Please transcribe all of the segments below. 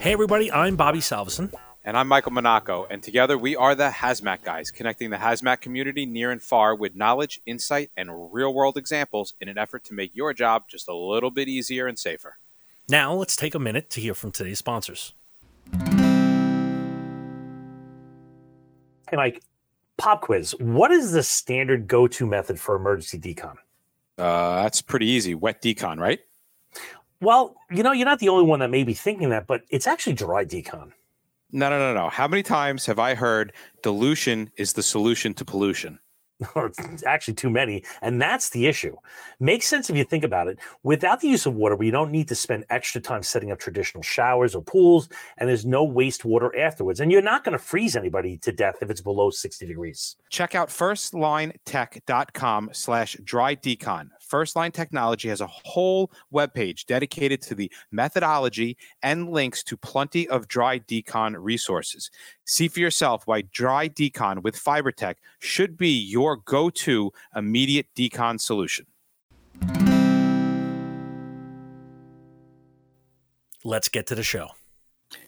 Hey, everybody, I'm Bobby Salveson. And I'm Michael Monaco, and together we are the Hazmat Guys, connecting the hazmat community near and far with knowledge, insight, and real world examples in an effort to make your job just a little bit easier and safer. Now, let's take a minute to hear from today's sponsors. Mike, pop quiz. What is the standard go to method for emergency decon? Uh, that's pretty easy. Wet decon, right? Well, you know, you're not the only one that may be thinking that, but it's actually dry decon. No, no, no, no. How many times have I heard dilution is the solution to pollution? it's actually too many. And that's the issue. Makes sense if you think about it. Without the use of water, we don't need to spend extra time setting up traditional showers or pools, and there's no wastewater afterwards. And you're not going to freeze anybody to death if it's below 60 degrees. Check out firstlinetech.com slash dry decon. First Line Technology has a whole webpage dedicated to the methodology and links to plenty of dry decon resources. See for yourself why dry decon with FiberTect should be your go to immediate decon solution. Let's get to the show.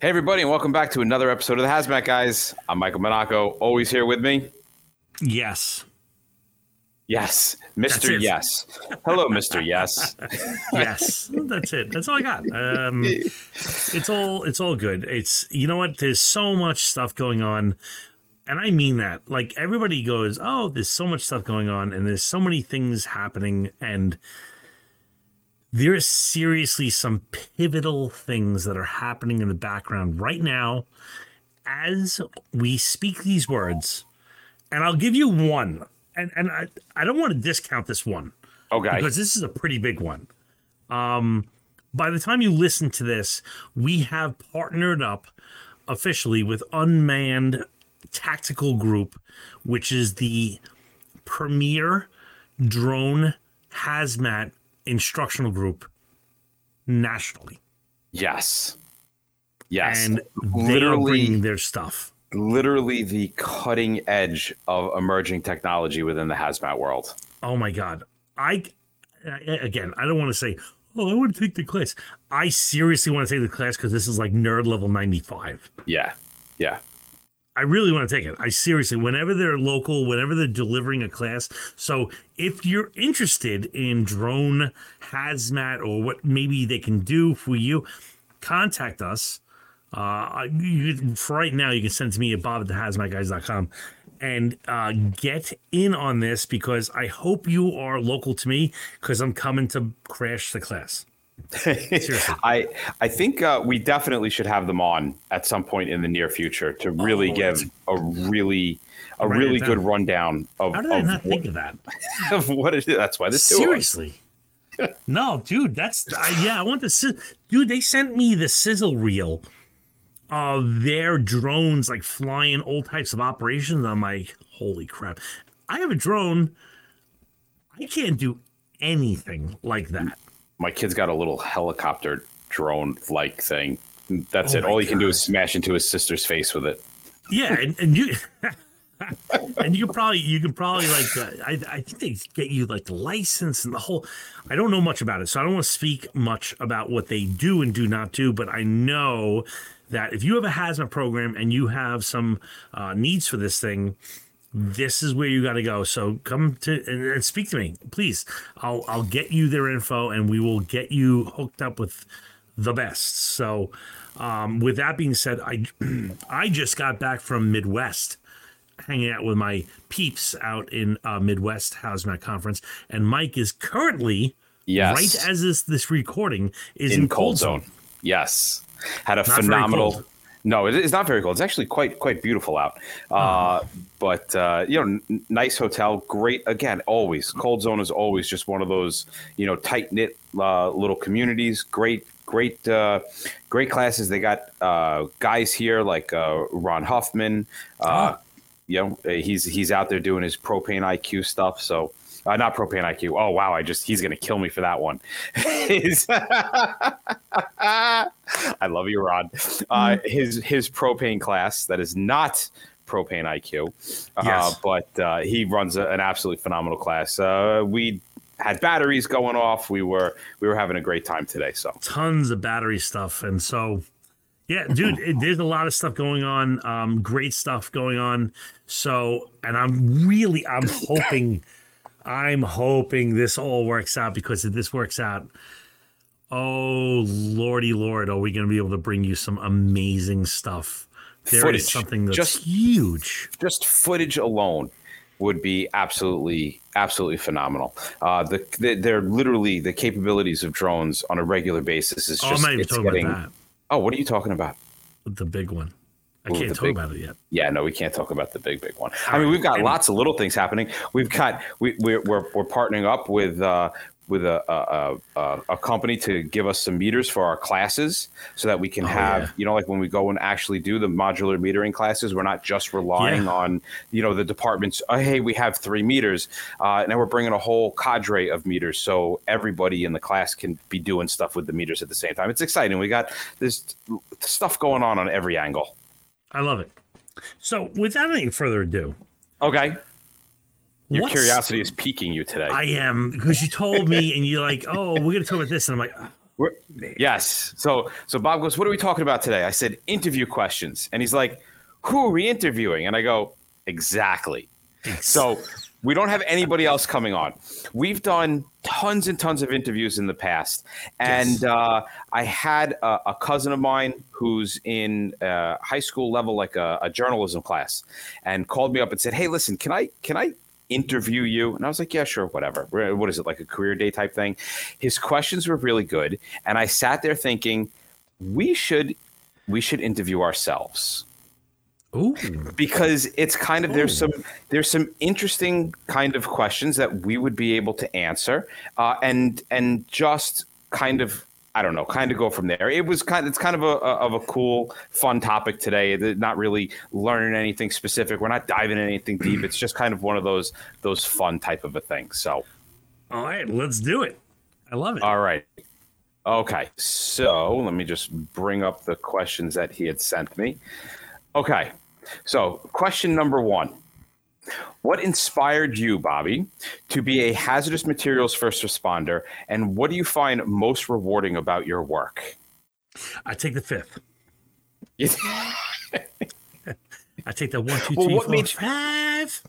Hey, everybody, and welcome back to another episode of the Hazmat Guys. I'm Michael Monaco, always here with me. Yes. Yes, Mr. Yes. Hello, Mr. Yes. yes, that's it. That's all I got. Um, it's all it's all good. It's you know what? There's so much stuff going on, and I mean that. Like everybody goes, "Oh, there's so much stuff going on, and there's so many things happening," and there is seriously some pivotal things that are happening in the background right now as we speak these words. And I'll give you one and and I, I don't want to discount this one. Okay. Because this is a pretty big one. Um, by the time you listen to this, we have partnered up officially with Unmanned Tactical Group, which is the premier drone hazmat instructional group nationally. Yes. Yes. And they are bringing their stuff literally the cutting edge of emerging technology within the hazmat world. Oh my god. I again, I don't want to say, "Oh, I want to take the class." I seriously want to take the class cuz this is like nerd level 95. Yeah. Yeah. I really want to take it. I seriously, whenever they're local, whenever they're delivering a class. So if you're interested in drone hazmat or what maybe they can do for you, contact us uh, you, for right now, you can send to me at bob at thehazmatguys.com and uh, get in on this because I hope you are local to me because I'm coming to crash the class. I I think uh, we definitely should have them on at some point in the near future to really oh, give a really a really good rundown of. How did I not what, think of that? of what it is. That's why this seriously. no, dude, that's yeah. I want the dude. They sent me the sizzle reel their drones like flying all types of operations. I'm like, holy crap. I have a drone. I can't do anything like that. My kid's got a little helicopter drone like thing. That's oh it. All he God. can do is smash into his sister's face with it. Yeah, and, and you and you can probably you can probably like uh, I, I think they get you like the license and the whole I don't know much about it so I don't want to speak much about what they do and do not do but I know that if you have a hazmat program and you have some uh, needs for this thing, this is where you got to go. So come to and, and, speak to me, please. I'll I'll get you their info and we will get you hooked up with the best. So, um, with that being said, I I just got back from Midwest, hanging out with my peeps out in uh, Midwest Hazmat Conference, and Mike is currently yes. right as this this recording is in, in cold, cold zone. zone. Yes had a not phenomenal. No, it is not very cold. It's actually quite quite beautiful out. Oh. Uh, but uh, you know, n- nice hotel, great. Again, always cold zone is always just one of those you know tight knit uh, little communities. Great, great, uh, great classes. They got uh, guys here like uh, Ron Huffman. Oh. You know, he's he's out there doing his propane IQ stuff. So Uh, not propane IQ. Oh wow, I just he's gonna kill me for that one. I love you, Rod. Uh, mm. his his propane class that is not propane IQ, uh, yes. but uh, he runs a, an absolutely phenomenal class. Uh, we had batteries going off. We were we were having a great time today. So tons of battery stuff, and so yeah, dude, it, there's a lot of stuff going on. Um, great stuff going on. So, and I'm really, I'm hoping, I'm hoping this all works out because if this works out, oh lordy lord, are we going to be able to bring you some amazing stuff? There footage. is something that's just huge. Just footage alone would be absolutely absolutely phenomenal. Uh, the, the, they're literally the capabilities of drones on a regular basis is just oh, it's getting Oh, what are you talking about? The big one. I can't talk big, about it yet. Yeah, no, we can't talk about the big, big one. I mean, we've got lots of little things happening. We've got we, we're we're, we're partnering up with uh, with a, a, a, a, company to give us some meters for our classes so that we can oh, have, yeah. you know, like when we go and actually do the modular metering classes, we're not just relying yeah. on, you know, the departments. Oh, hey, we have three meters. Uh, now we're bringing a whole cadre of meters so everybody in the class can be doing stuff with the meters at the same time. It's exciting. We got this stuff going on on every angle. I love it. So without any further ado. Okay. Your What's, curiosity is piquing you today. I am because you told me, and you're like, "Oh, we're going to talk about this," and I'm like, oh, "Yes." So, so Bob goes, "What are we talking about today?" I said, "Interview questions," and he's like, "Who are we interviewing?" And I go, "Exactly." so, we don't have anybody else coming on. We've done tons and tons of interviews in the past, and yes. uh, I had a, a, cousin of mine who's in uh, high school level, like a, a journalism class, and called me up and said, "Hey, listen, can I can I interview you? And I was like, yeah, sure, whatever. What is it, like a career day type thing? His questions were really good. And I sat there thinking, we should we should interview ourselves. Ooh. Because it's kind of Ooh. there's some there's some interesting kind of questions that we would be able to answer, uh, and and just kind of I don't know, kind of go from there. It was kind of, it's kind of a, a, of a cool, fun topic today. Not really learning anything specific. We're not diving in anything deep. It's just kind of one of those those fun type of a thing. So, all right, let's do it. I love it. All right. Okay, so let me just bring up the questions that he had sent me. Okay, so question number one what inspired you, Bobby, to be a hazardous materials first responder, and what do you find most rewarding about your work? I take the fifth. I take the one, two, well, three, four, five.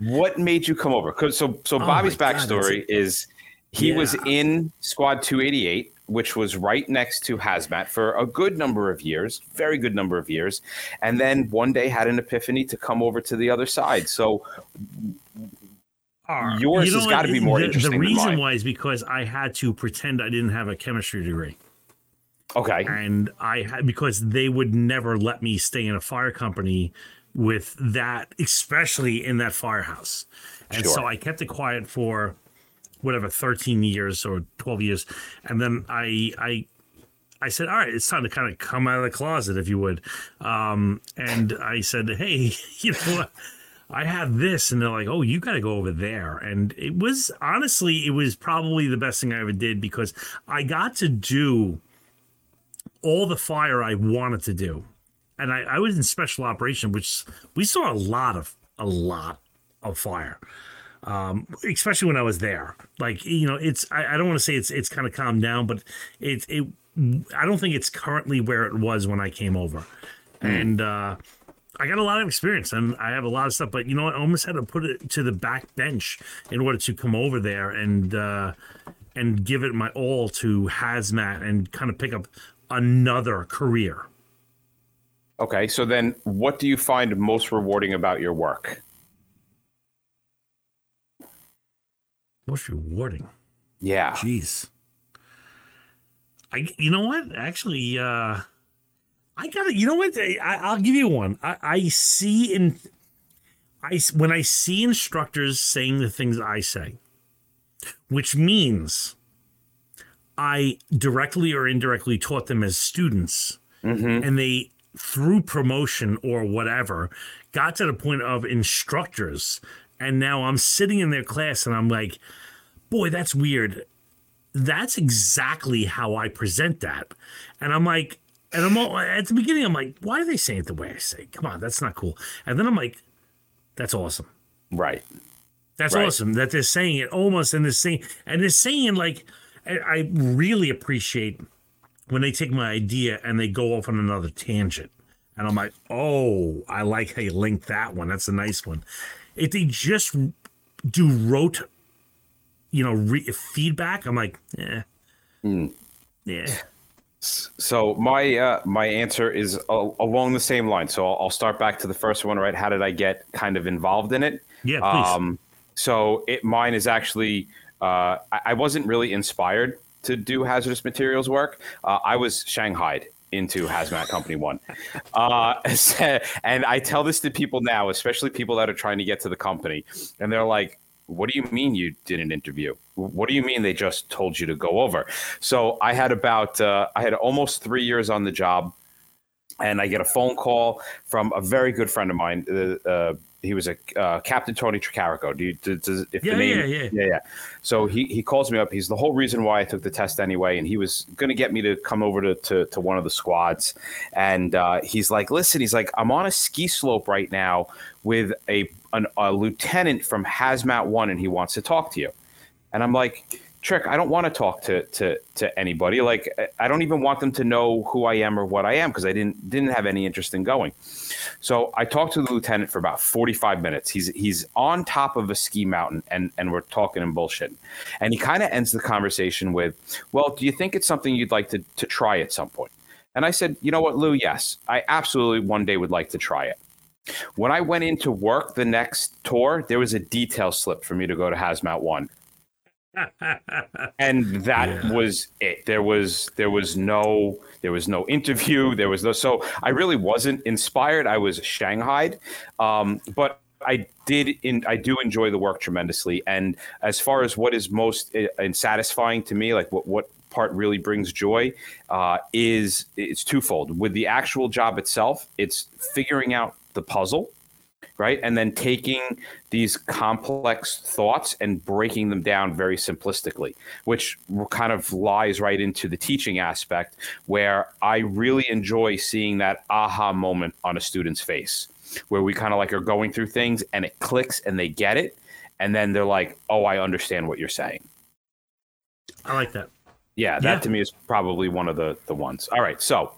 What made you come over? Cause so so oh Bobby's backstory God, is he yeah. was in Squad 288 which was right next to hazmat for a good number of years, very good number of years, and then one day had an epiphany to come over to the other side. So uh, yours you know has got to be more the, interesting. The reason why is because I had to pretend I didn't have a chemistry degree. Okay, and I had because they would never let me stay in a fire company with that, especially in that firehouse. And sure. so I kept it quiet for whatever 13 years or 12 years and then i i I said, all right, it's time to kind of come out of the closet, if you would. Um, and I said, hey, you know what? I have this. And they're like, oh, you got to go over there. And it was honestly, it was probably the best thing I ever did because I got to do all the fire I wanted to do. And I, I was in special operation, which we saw a lot of, a lot of fire um, especially when I was there. Like you know, it's I, I don't want to say it's it's kind of calmed down, but it it I don't think it's currently where it was when I came over, mm. and uh, I got a lot of experience and I have a lot of stuff. But you know, I almost had to put it to the back bench in order to come over there and uh, and give it my all to hazmat and kind of pick up another career. Okay, so then what do you find most rewarding about your work? Most rewarding. Yeah. Jeez. I you know what? Actually, uh I got it. You know what? I, will give you one. I, I see in I when I see instructors saying the things I say, which means I directly or indirectly taught them as students, mm-hmm. and they through promotion or whatever got to the point of instructors And now I'm sitting in their class and I'm like, boy, that's weird. That's exactly how I present that. And I'm like, and I'm all, at the beginning, I'm like, why are they saying it the way I say? Come on, that's not cool. And then I'm like, that's awesome. Right. That's right. awesome that they're saying it almost in the same, and they're saying like, I really appreciate when they take my idea and they go off on another tangent. And I'm like, oh, I like how you link that one. That's a nice one. If they just do rote, you know, re- feedback, I'm like, yeah, mm. yeah. So my uh, my answer is along the same line. So I'll, I'll, start back to the first one. Right? How did I get kind of involved in it? Yeah, please. Um, so it mine is actually uh, I, I, wasn't really inspired to do hazardous materials work. Uh, I was shanghaied into Hazmat Company One. Uh, and I tell this to people now, especially people that are trying to get to the company, and they're like, what do you mean you did an interview? What do you mean they just told you to go over? So I had about, uh, I had almost three years on the job and I get a phone call from a very good friend of mine, uh, uh he was a uh, Captain Tony Tricarico. Do you, does, if yeah, the name, yeah, yeah, yeah, yeah. So he, he calls me up. He's the whole reason why I took the test anyway, and he was going to get me to come over to, to, to one of the squads. And uh, he's like, "Listen, he's like, I'm on a ski slope right now with a an, a lieutenant from Hazmat One, and he wants to talk to you." And I'm like, Trick, I don't want to talk to to to anybody. Like I don't even want them to know who I am or what I am because I didn't didn't have any interest in going. So I talked to the lieutenant for about 45 minutes. He's he's on top of a ski mountain and and we're talking and bullshit. And he kind of ends the conversation with, "Well, do you think it's something you'd like to to try at some point?" And I said, "You know what, Lou? Yes, I absolutely one day would like to try it." When I went into work the next tour, there was a detail slip for me to go to Hazmat One and that yeah. was it. There was there was no there was no interview. There was no so i really wasn't inspired. I was shanghaied. Um, but i did in i do enjoy the work tremendously. And as far as what is most uh, and satisfying to me like what what part really brings joy uh, is it's twofold. With the actual job itself it's figuring out the puzzle right? And then taking these complex thoughts and breaking them down very simplistically, which kind of lies right into the teaching aspect where I really enjoy seeing that aha moment on a student's face where we kind of like are going through things and it clicks and they get it. And then they're like, oh, I understand what you're saying. I like that. Yeah, that yeah. to me is probably one of the, the ones. All right. So,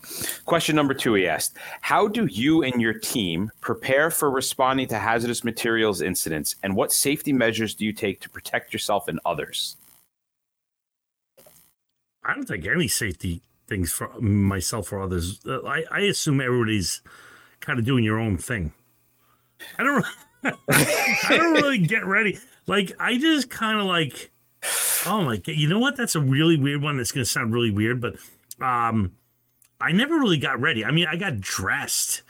question number two he asked How do you and your team prepare for responding to hazardous materials incidents, and what safety measures do you take to protect yourself and others? I don't think any safety things for myself or others. Uh, I, I assume everybody's kind of doing your own thing. I don't, I don't really get ready. Like, I just kind of like Oh my god! You know what? That's a really weird one. That's going to sound really weird, but um, I never really got ready. I mean, I got dressed,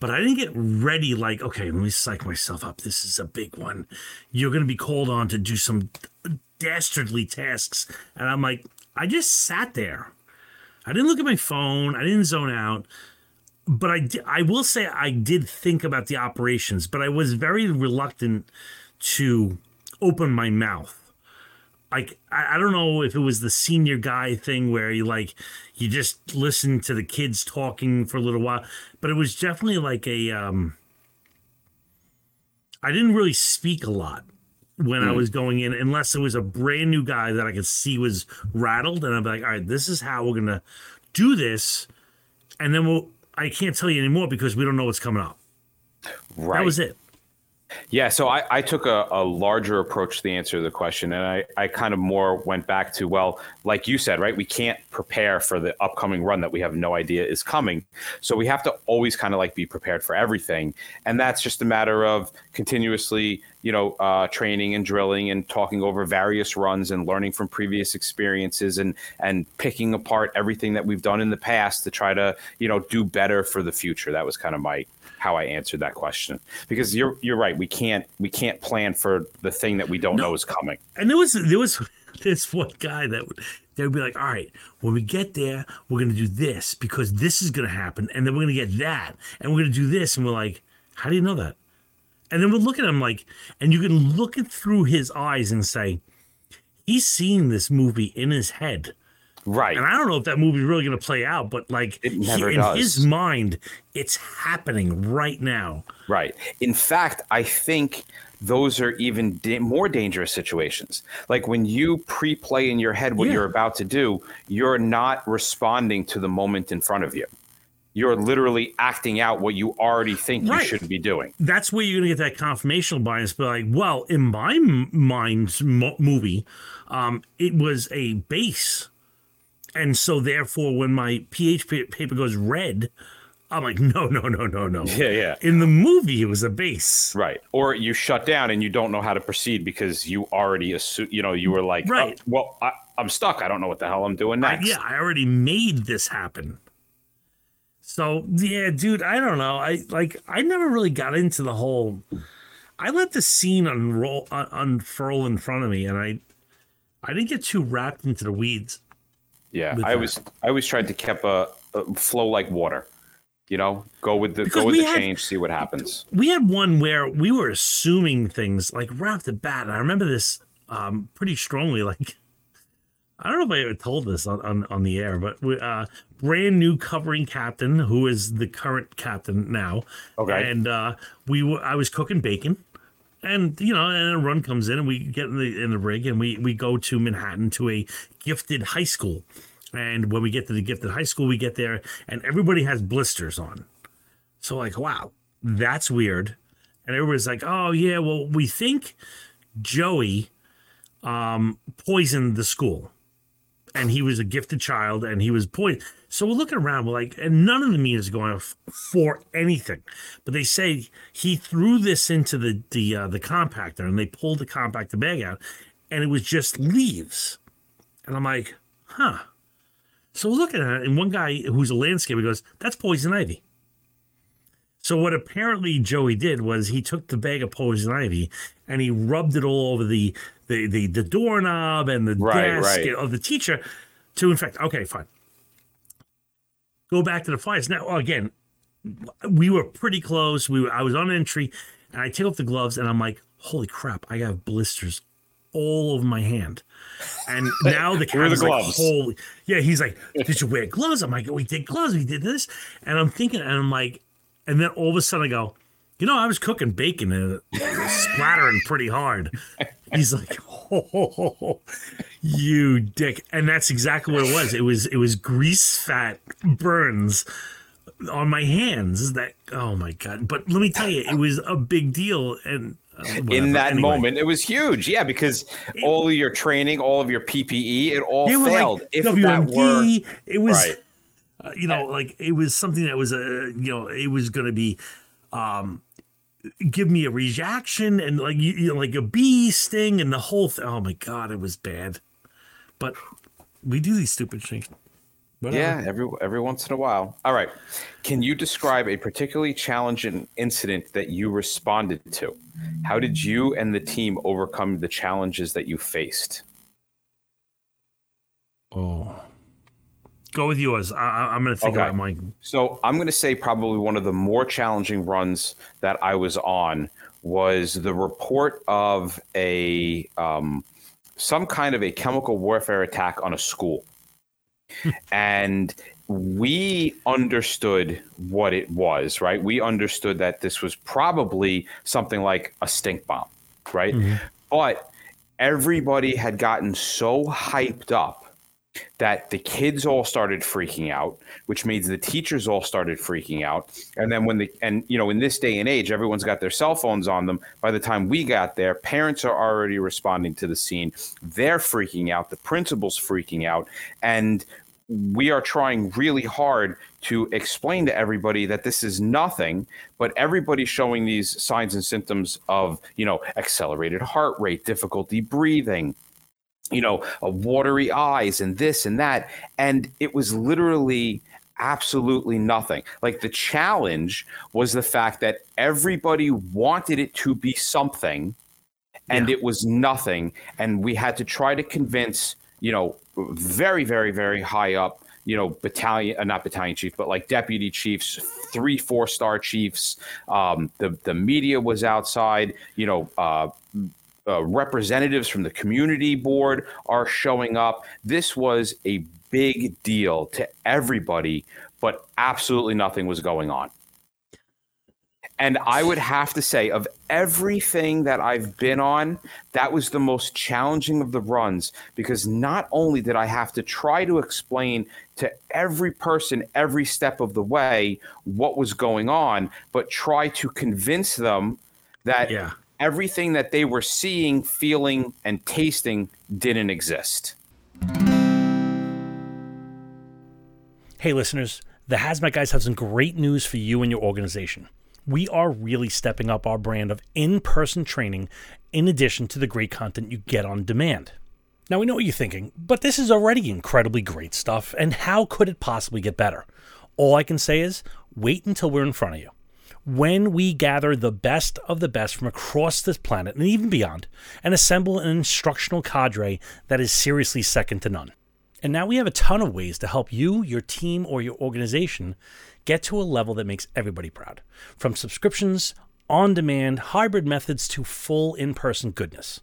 but I didn't get ready. Like, okay, let me psych myself up. This is a big one. You're going to be called on to do some dastardly tasks, and I'm like, I just sat there. I didn't look at my phone. I didn't zone out. But I, I will say I did think about the operations, but I was very reluctant to open my mouth like I, I don't know if it was the senior guy thing where you like you just listen to the kids talking for a little while, but it was definitely like a um I didn't really speak a lot when mm. I hmm. was going in, unless it was a brand new guy that I could see was rattled, and I'm like, all right, this is how we're gonna do this, and then we'll. I can't tell you anymore because we don't know what's coming up. Right. That was it. Yeah, so I, I took a, a, larger approach to the answer to the question, and I, I kind of more went back to, well, like you said, right? We can't prepare for the upcoming run that we have no idea is coming. So we have to always kind of like be prepared for everything. And that's just a matter of continuously, you know, uh, training and drilling and talking over various runs and learning from previous experiences and, and picking apart everything that we've done in the past to try to, you know, do better for the future. That was kind of my how I answered that question because you're you're right. We can't we can't plan for the thing that we don't no. know is coming. And there was there was this one guy that would they would be like, all right, when we get there, we're gonna do this because this is gonna happen, and then we're gonna get that, and we're gonna do this, and we're like, how do you know that? And then we look at him like, and you can look it through his eyes and say, he's seeing this movie in his head. Right. And I don't know if that movie's really going to play out, but like It never he, in does. his mind, it's happening right now. Right. In fact, I think those are even da- more dangerous situations. Like when you pre play in your head what Yeah. you're about to do, you're not responding to the moment in front of you. You're literally acting out what you already think Right. you should be doing. That's where you're going to get that confirmational bias. But like, well, in my m- mind's mo- movie, um, it was a base. And so therefore, when my pH paper goes red, I'm like, no, no, no, no, no. Yeah, yeah. In the movie, it was a base. Right. Or you shut down and you don't know how to proceed because you already assume, you know, you were like, oh, Right. "Oh, well, I, I'm stuck. I don't know what the hell I'm doing I- next. yeah, I already made this happen. So yeah, dude, I don't know. I like I never really got into the whole. I let the scene unroll, un- unfurl in front of me, and I, I didn't get too wrapped into the weeds. Yeah, I was I always tried to keep a, a flow like water. You know, go with the Because go with the had- change, see what happens. We had one where we were assuming things like right off the bat. And I remember this um, pretty strongly. Like I don't know if I ever told this on, on, on the air, but we, uh, brand new covering captain who is the current captain now. Okay. And uh, we were, I was cooking bacon. And you know, and a run comes in, and we get in the in the rig, and we we go to Manhattan to a gifted high school. And when we get to the gifted high school, we get there, and everybody has blisters on. So like, wow, that's weird. And everybody's like, oh yeah, well, we think Joey um poisoned the school. And he was a gifted child and he was poisoned. So we're looking around, we're like, and none of the meters going for anything. But they say he threw this into the the uh, the compactor and they pulled the compactor bag out and it was just leaves. And I'm like, huh. So we're looking at it, and one guy who's a landscaper goes, That's poison ivy. So what apparently Joey did was he took the bag of poison ivy and he rubbed it all over the the the, the doorknob and the Right, desk right. of the teacher to infect. Okay, fine. Go back to the flies. Now again, we were pretty close. We were, I was on entry, and I take off the gloves, and I'm like, "Holy crap! I have blisters all over my hand." And now the Where are the captain's like, "Holy, yeah." He's like, "Did you wear gloves?" I'm like, "We did gloves. We did this," and I'm thinking, and I'm like, and then all of a sudden I go, "You know, I was cooking bacon and it was splattering pretty hard." He's like, "Oh, you dick!" And that's exactly what it was. It was it was grease fat burns on my hands. That oh my god! But let me tell you, it was a big deal. And uh, In that Anyway. moment, it was huge. Yeah, because all of your training, all of your PPE, it all it failed. like if that were it was, right, uh, you know, like it was something that was a, you know, it was going to be, um, give me a reaction and like you, you know, like a bee sting and the whole thing. Oh my god, it was bad. But we do these stupid things. Whatever. yeah, every every once in a while. All right, can you describe a particularly challenging incident that you responded to? How did you and the team overcome the challenges that you faced? Oh. Go with yours. I, I'm going to think Okay. about mine. So I'm going to say probably one of the more challenging runs that I was on was the report of a um, some kind of a chemical warfare attack on a school, and we understood what it was. Right, we understood that this was probably something like a stink bomb, right? But everybody had gotten so hyped up that the kids all started freaking out, which means the teachers all started freaking out. And then when the and you know in this day and age, everyone's got their cell phones on them. By the time we got there, parents are already responding to the scene. They're freaking out. The principal's freaking out, and we are trying really hard to explain to everybody that this is nothing, but everybody's showing these signs and symptoms of, you know, accelerated heart rate, difficulty breathing, you know, watery eyes and this and that. And it was literally absolutely nothing. Like the challenge was the fact that everybody wanted it to be something and it was nothing. And we had to try to convince, you know, very, very, very high up you know, battalion, uh, not battalion chief, but like deputy chiefs, three, four star chiefs. Um, the the media was outside. You know, uh, uh, representatives from the community board are showing up. This was a big deal to everybody, but absolutely nothing was going on. And I would have to say, of everything that I've been on, that was the most challenging of the runs because not only did I have to try to explain to every person every step of the way what was going on, but try to convince them that yeah. Everything that they were seeing, feeling, and tasting didn't exist. Hey, listeners, the Hazmat Guys have some great news for you and your organization we are really stepping up our brand of in person training in addition to the great content you get on demand. Now, we know what you're thinking, but this is already incredibly great stuff, and how could it possibly get better? All I can say is wait until we're in front of you. When we gather the best of the best from across this planet and even beyond, and assemble an instructional cadre that is seriously second to none. And now we have a ton of ways to help you, your team, or your organization get to a level that makes everybody proud. From subscriptions, on demand, hybrid methods to full in person goodness.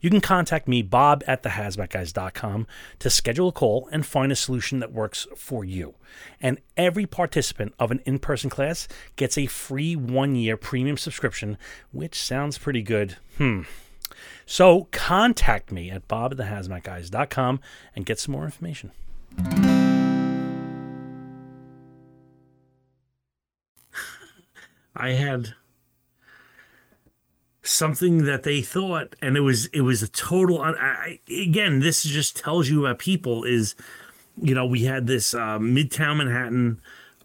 You can contact me, Bob at thehazmatguys.com, to schedule a call and find a solution that works for you. And every participant of an in person class gets a free one year premium subscription, which sounds pretty good. Hmm. So contact me at bob at thehazmatguys.com and get some more information. I had something that they thought, and it was it was a total. I, again, this just tells you about people. Is you know we had this uh, Midtown Manhattan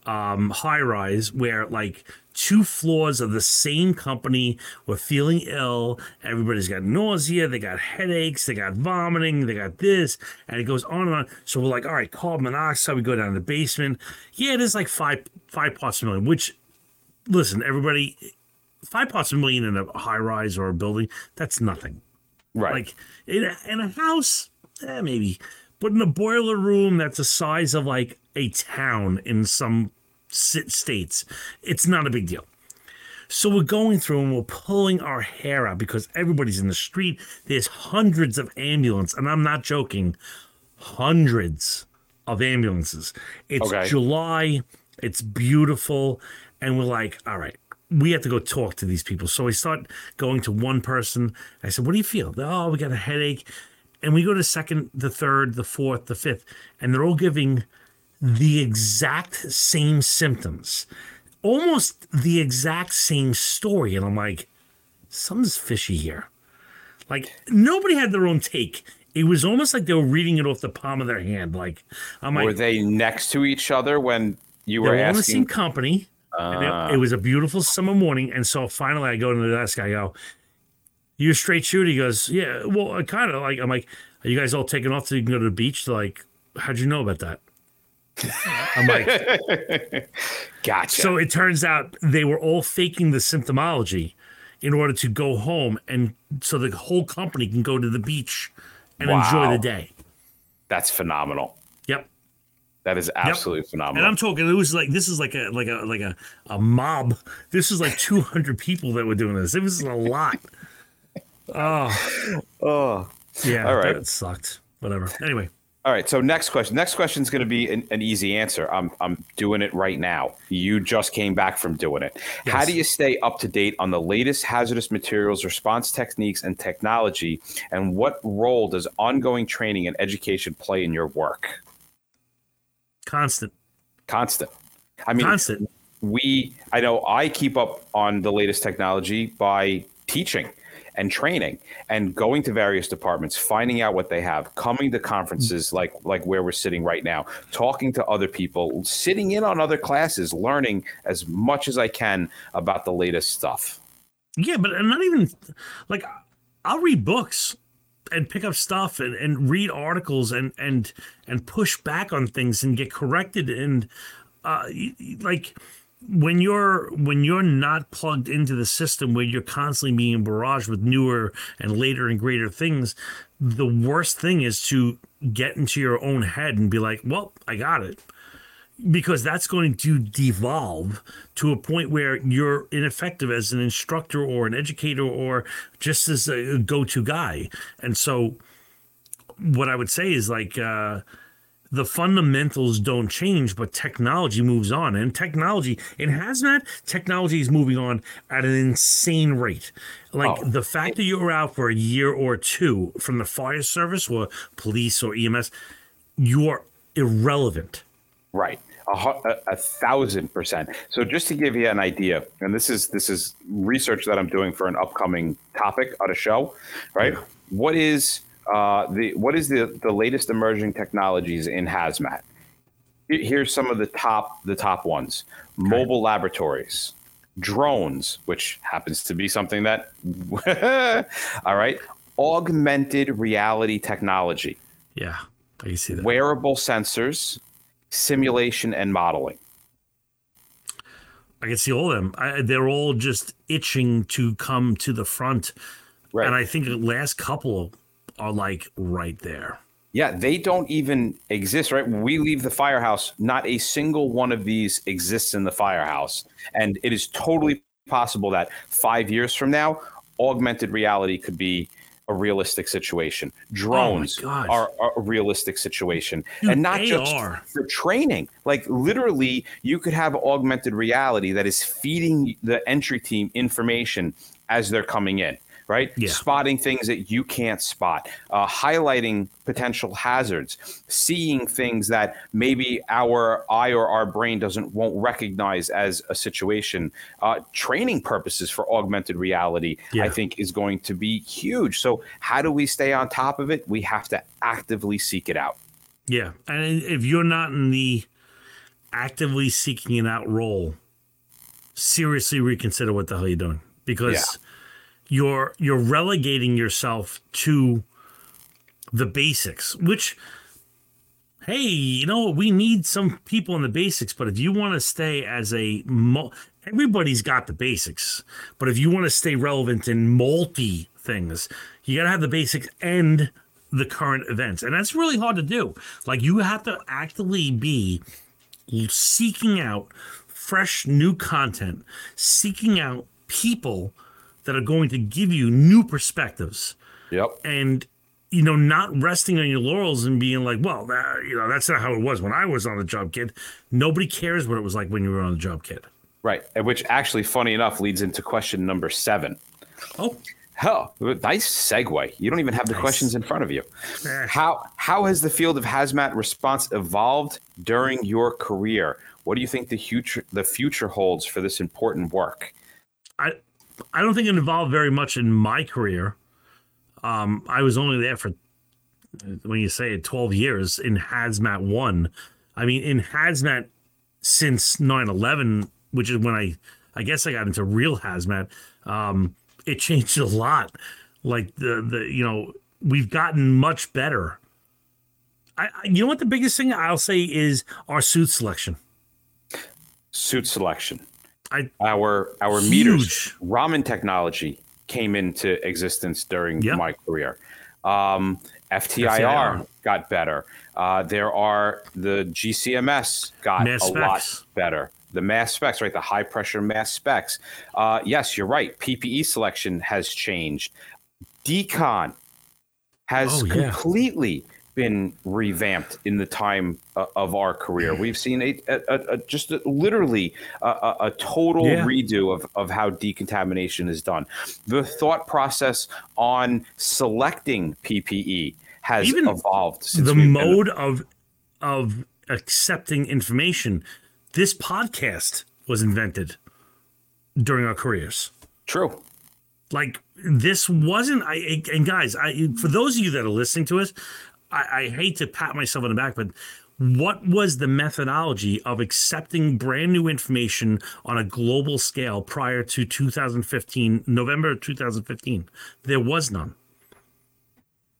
um, high rise where like two floors of the same company were feeling ill. Everybody's got nausea, they got headaches, they got vomiting, they got this, and it goes on and on. So we're like, all right, carbon monoxide. We go down to the basement. Yeah, it is like five five parts per million, which listen, everybody, five parts per million in a high rise or a building, that's nothing. Right. Like in a, in a house, eh, maybe. But in a boiler room that's the size of like a town in some states, it's not a big deal. So we're going through and we're pulling our hair out because everybody's in the street. There's hundreds of ambulances, and I'm not joking, hundreds of ambulances. It's okay. July. It's beautiful and we're like, all right, we have to go talk to these people. So we start going to one person. I said, what do you feel? Oh, we got a headache. And we go to second, the third, the fourth, the fifth, and they're all giving the exact same symptoms, almost the exact same story. And I'm like, something's fishy here. Like nobody had their own take. It was almost like they were reading it off the palm of their hand. Like, I'm like, were they next to each other when you were, asking? on the same company. Uh, it, it, was a beautiful summer morning, and so finally I go to the desk. I go, "You a straight shooter?" He goes, "Yeah." Well, I kind of like. I'm like, "Are you guys all taking off so you can go to the beach?" They're like, "How'd you know about that?" I'm like, "Gotcha." So it turns out they were all faking the symptomology in order to go home, and so the whole company can go to the beach and wow. enjoy the day. That's phenomenal. That is absolutely yep. phenomenal. And I'm talking, it was like this is like a like a like a, a mob. This is like 200 people that were doing this. It was a lot. Oh, oh, yeah. All right, that sucked. Whatever. Anyway. All right. So next question. Next question is going to be an, an, easy answer. I'm I'm doing it right now. You just came back from doing it. Yes. How do you stay up to date on the latest hazardous materials response techniques and technology? And what role does ongoing training and education play in your work? Constant. Constant. I mean, constant. We, I know I keep up on the latest technology by teaching and training and going to various departments finding out what they have coming to conferences mm. like like where we're sitting right now talking to other people sitting in on other classes learning as much as i can about the latest stuff yeah but i'm not even like i'll read books and pick up stuff and, and read articles and and and push back on things and get corrected. And uh like when you're when you're not plugged into the system where you're constantly being barraged with newer and later and greater things the worst thing is to get into your own head and be like well i got it because that's going to devolve to a point where you're ineffective as an instructor or an educator or just as a go-to guy and so what i would say is like uh the fundamentals don't change, but technology moves on. And technology in hazmat, technology is moving on at an insane rate. Like oh. the fact that you're out for a year or two from the fire service or police or EMS, you're irrelevant. Right. A, a, a, thousand percent. So just to give you an idea, and this is this is research that I'm doing for an upcoming topic on a show, right? Yeah. What is uh, the what is the the latest emerging technologies in hazmat? Here's some of the top the top ones: okay. mobile laboratories, drones, which happens to be something that, all right, augmented reality technology. Yeah, I see that. Wearable sensors, simulation and modeling. I can see all of them. I, they're all just itching to come to the front. Right. And I think the last couple are like right there. Yeah, they don't even exist, right? When we leave the firehouse, not a single one of these exists in the firehouse. And it is totally possible that five years from now, augmented reality could be a realistic situation. Oh Drones oh are, are, a realistic situation. Dude, and not just are. for training. Like literally, you could have augmented reality that is feeding the entry team information as they're coming in right? Yeah. Spotting things that you can't spot, uh, highlighting potential hazards, seeing things that maybe our eye or our brain doesn't won't recognize as a situation. Uh, training purposes for augmented reality, yeah. I think, is going to be huge. So, how do we stay on top of it? We have to actively seek it out. Yeah, and if you're not in the actively seeking it out role, seriously reconsider what the hell you're doing because. Yeah you're you're relegating yourself to the basics, which hey, you know, we need some people in the basics, but if you want to stay as a everybody's got the basics, but if you want to stay relevant in multi things, you got to have the basics and the current events. And that's really hard to do. Like you have to actively be seeking out fresh new content, seeking out people that are going to give you new perspectives. Yep. And you know, not resting on your laurels and being like, well, that, you know, that's not how it was when I was on the job, kid. Nobody cares what it was like when you were on the job, kid. Right. And which actually, funny enough, leads into question number seven. Oh. Hell, nice segue. You don't even have the nice. questions in front of you. Eh. How how has the field of hazmat response evolved during your career? What do you think the future the future holds for this important work? I I don't think it involved very much in my career. Um, I was only there for when you say it, 12 years in hazmat one. I mean, in hazmat since 9 11, which is when I, I guess I got into real hazmat, um, it changed a lot. Like the, the, you know, we've gotten much better. I, you know what the biggest thing I'll say is our suit selection. Suit selection. I, our our huge. meters Raman technology came into existence during yep. my career. Um, FTIR, FTIR, got better. Uh, there are the GCMS got mass a specs. lot better. The mass specs, right? The high pressure mass specs. Uh, yes, you're right. PPE selection has changed. Decon has oh, yeah. Been revamped in the time uh, of our career. We've seen a, a, a just a, literally a, total yeah. redo of, of how decontamination is done. The thought process on selecting PPE has Even evolved. the mode been... of of accepting information. This podcast was invented during our careers. True. Like this wasn't I and guys, I for those of you that are listening to us, I, I hate to pat myself on the back, but what was the methodology of accepting brand new information on a global scale prior to 2015 november 2015 there was none.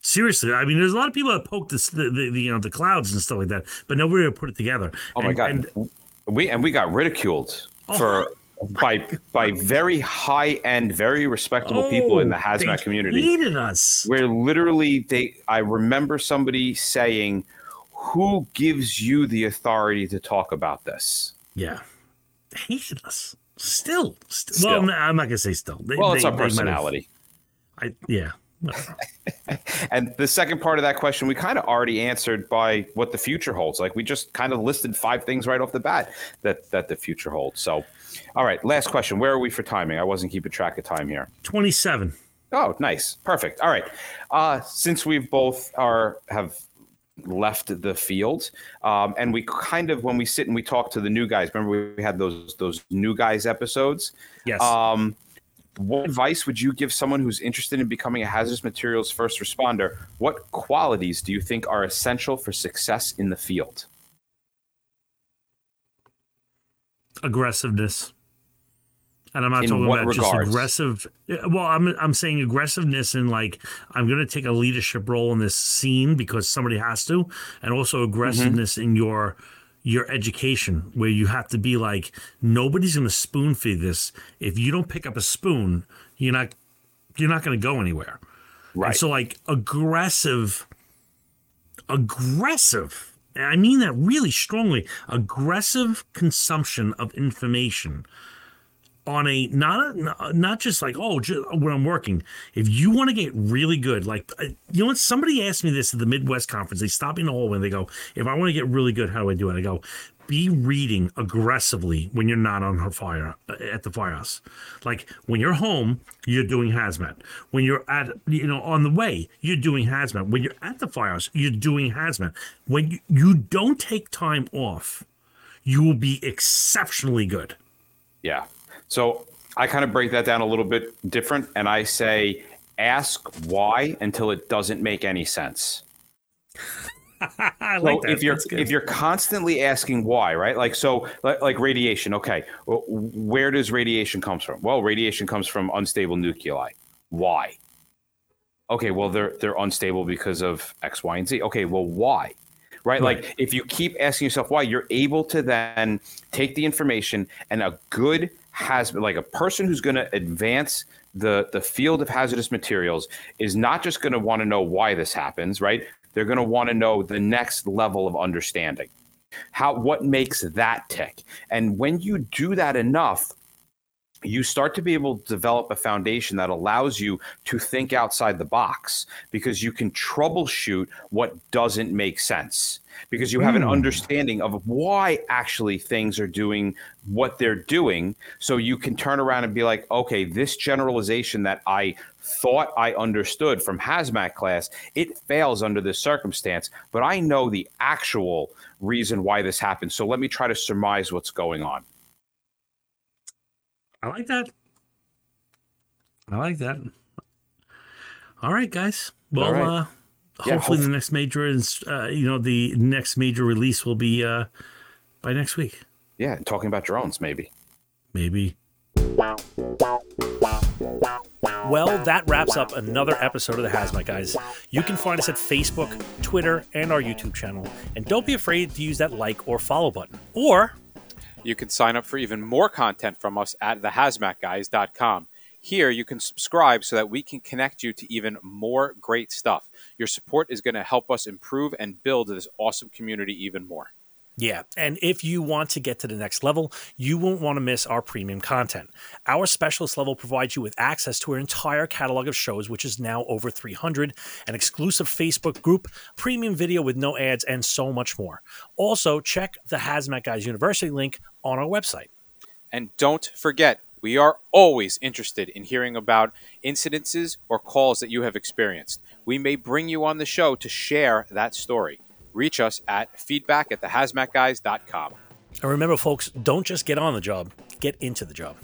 Seriously i mean there's a lot of people that poke this, the, the, the, you know the clouds and stuff like that but nobody put it together. Oh my and, god. and, we and we got ridiculed oh, for by by very high end, very respectable people in the Oh, hazmat they community. Hated us. Where literally they, I remember somebody saying, "Who gives you the authority to talk about this?" Yeah. Hated us. Still. St- Still. Well, no, I'm not gonna say still. They, Well, it's they- our they might have- personality. I yeah. And the second part of that question, we kind of already answered by what the future holds. Like we just kind of listed five things right off the bat that that the future holds. So, all right, last question. Where are we for timing? I wasn't keeping track of time here. Twenty-seven. Oh, nice, perfect. All right. Uh, since we both are have left the field, um, and we kind of when we sit and we talk to the new guys. Remember we had those those new guys episodes. Yes. Um, what advice would you give someone who's interested in becoming a hazardous materials first responder? What qualities do you think are essential for success in the field? aggressiveness. And I'm not In talking about regards? just aggressive. Eh, well, I'm I'm saying aggressiveness in like I'm going to take a leadership role in this scene because somebody has to, and also mm-hmm. aggressiveness in your your education where you have to be like nobody's going to spoon feed this. If you don't pick up a spoon, you're not you're not going to go anywhere. Right. And so like aggressive, aggressive, and I mean that really strongly, aggressive consumption of information on a not a, not just like oh just when I'm working. If you want to get really good, like uh, you know what? Somebody asked me this at the Midwest conference. They stop me in the hallway and they go, "If I want to get really good, how do I do it?" I go, "Be reading aggressively when you're not on her fire uh, at the firehouse. Like when you're home, you're doing hazmat. When you're at you know on the way, you're doing hazmat. When you're at the firehouse, you're doing hazmat. When you, you don't take time off, you will be exceptionally good." Yeah. So I kind of break that down a little bit different, and I say ask why until it doesn't make any sense. I So like that. if you're if you're constantly asking why, right? Like so, like, like radiation. Okay, well, where does radiation comes from? Well, radiation comes from unstable nuclei. Why? Okay, well they're they're unstable because of X, Y, and Z. Okay, well why? Right? Like if you keep asking yourself why, you're able to then take the information and a good has like a person who's going to advance the the field of hazardous materials is not just going to want to know why this happens, right? They're going to want to know the next level of understanding. How what makes that tick? And when you do that enough, you start to be able to develop a foundation that allows you to think outside the box because you can troubleshoot what doesn't make sense because you have an hmm. understanding of why actually things are doing what they're doing. So you can turn around and be like okay this generalization that i thought i understood from hazmat class it fails under this circumstance but i know the actual reason why this happened. So let me try to surmise what's going on I like that. I like that. All right, guys. Well, All right. uh, Yeah, hopefully the next major is, uh, you know, the next major release will be uh, by next week. yeah talking about drones maybe Maybe. Well, that wraps up another episode of the Hazmat Guys. You can find us at Facebook, Twitter, and our YouTube channel. And don't be afraid to use that like or follow button. Or You can sign up for even more content from us at thehazmatguys.com. Here, you can subscribe so that we can connect you to even more great stuff. Your support is going to help us improve and build this awesome community even more. Yeah, and if you want to get to the next level, you won't want to miss our premium content. Our specialist level provides you with access to our entire catalog of shows, which is now over 300, an exclusive Facebook group, premium video with no ads, and so much more. Also, check the Hazmat Guys University link on our website. And don't forget, we are always interested in hearing about incidences or calls that you have experienced. We may bring you on the show to share that story. Reach us at feedback at thehazmatguys.com. And remember, folks, don't just get on the job, get into the job.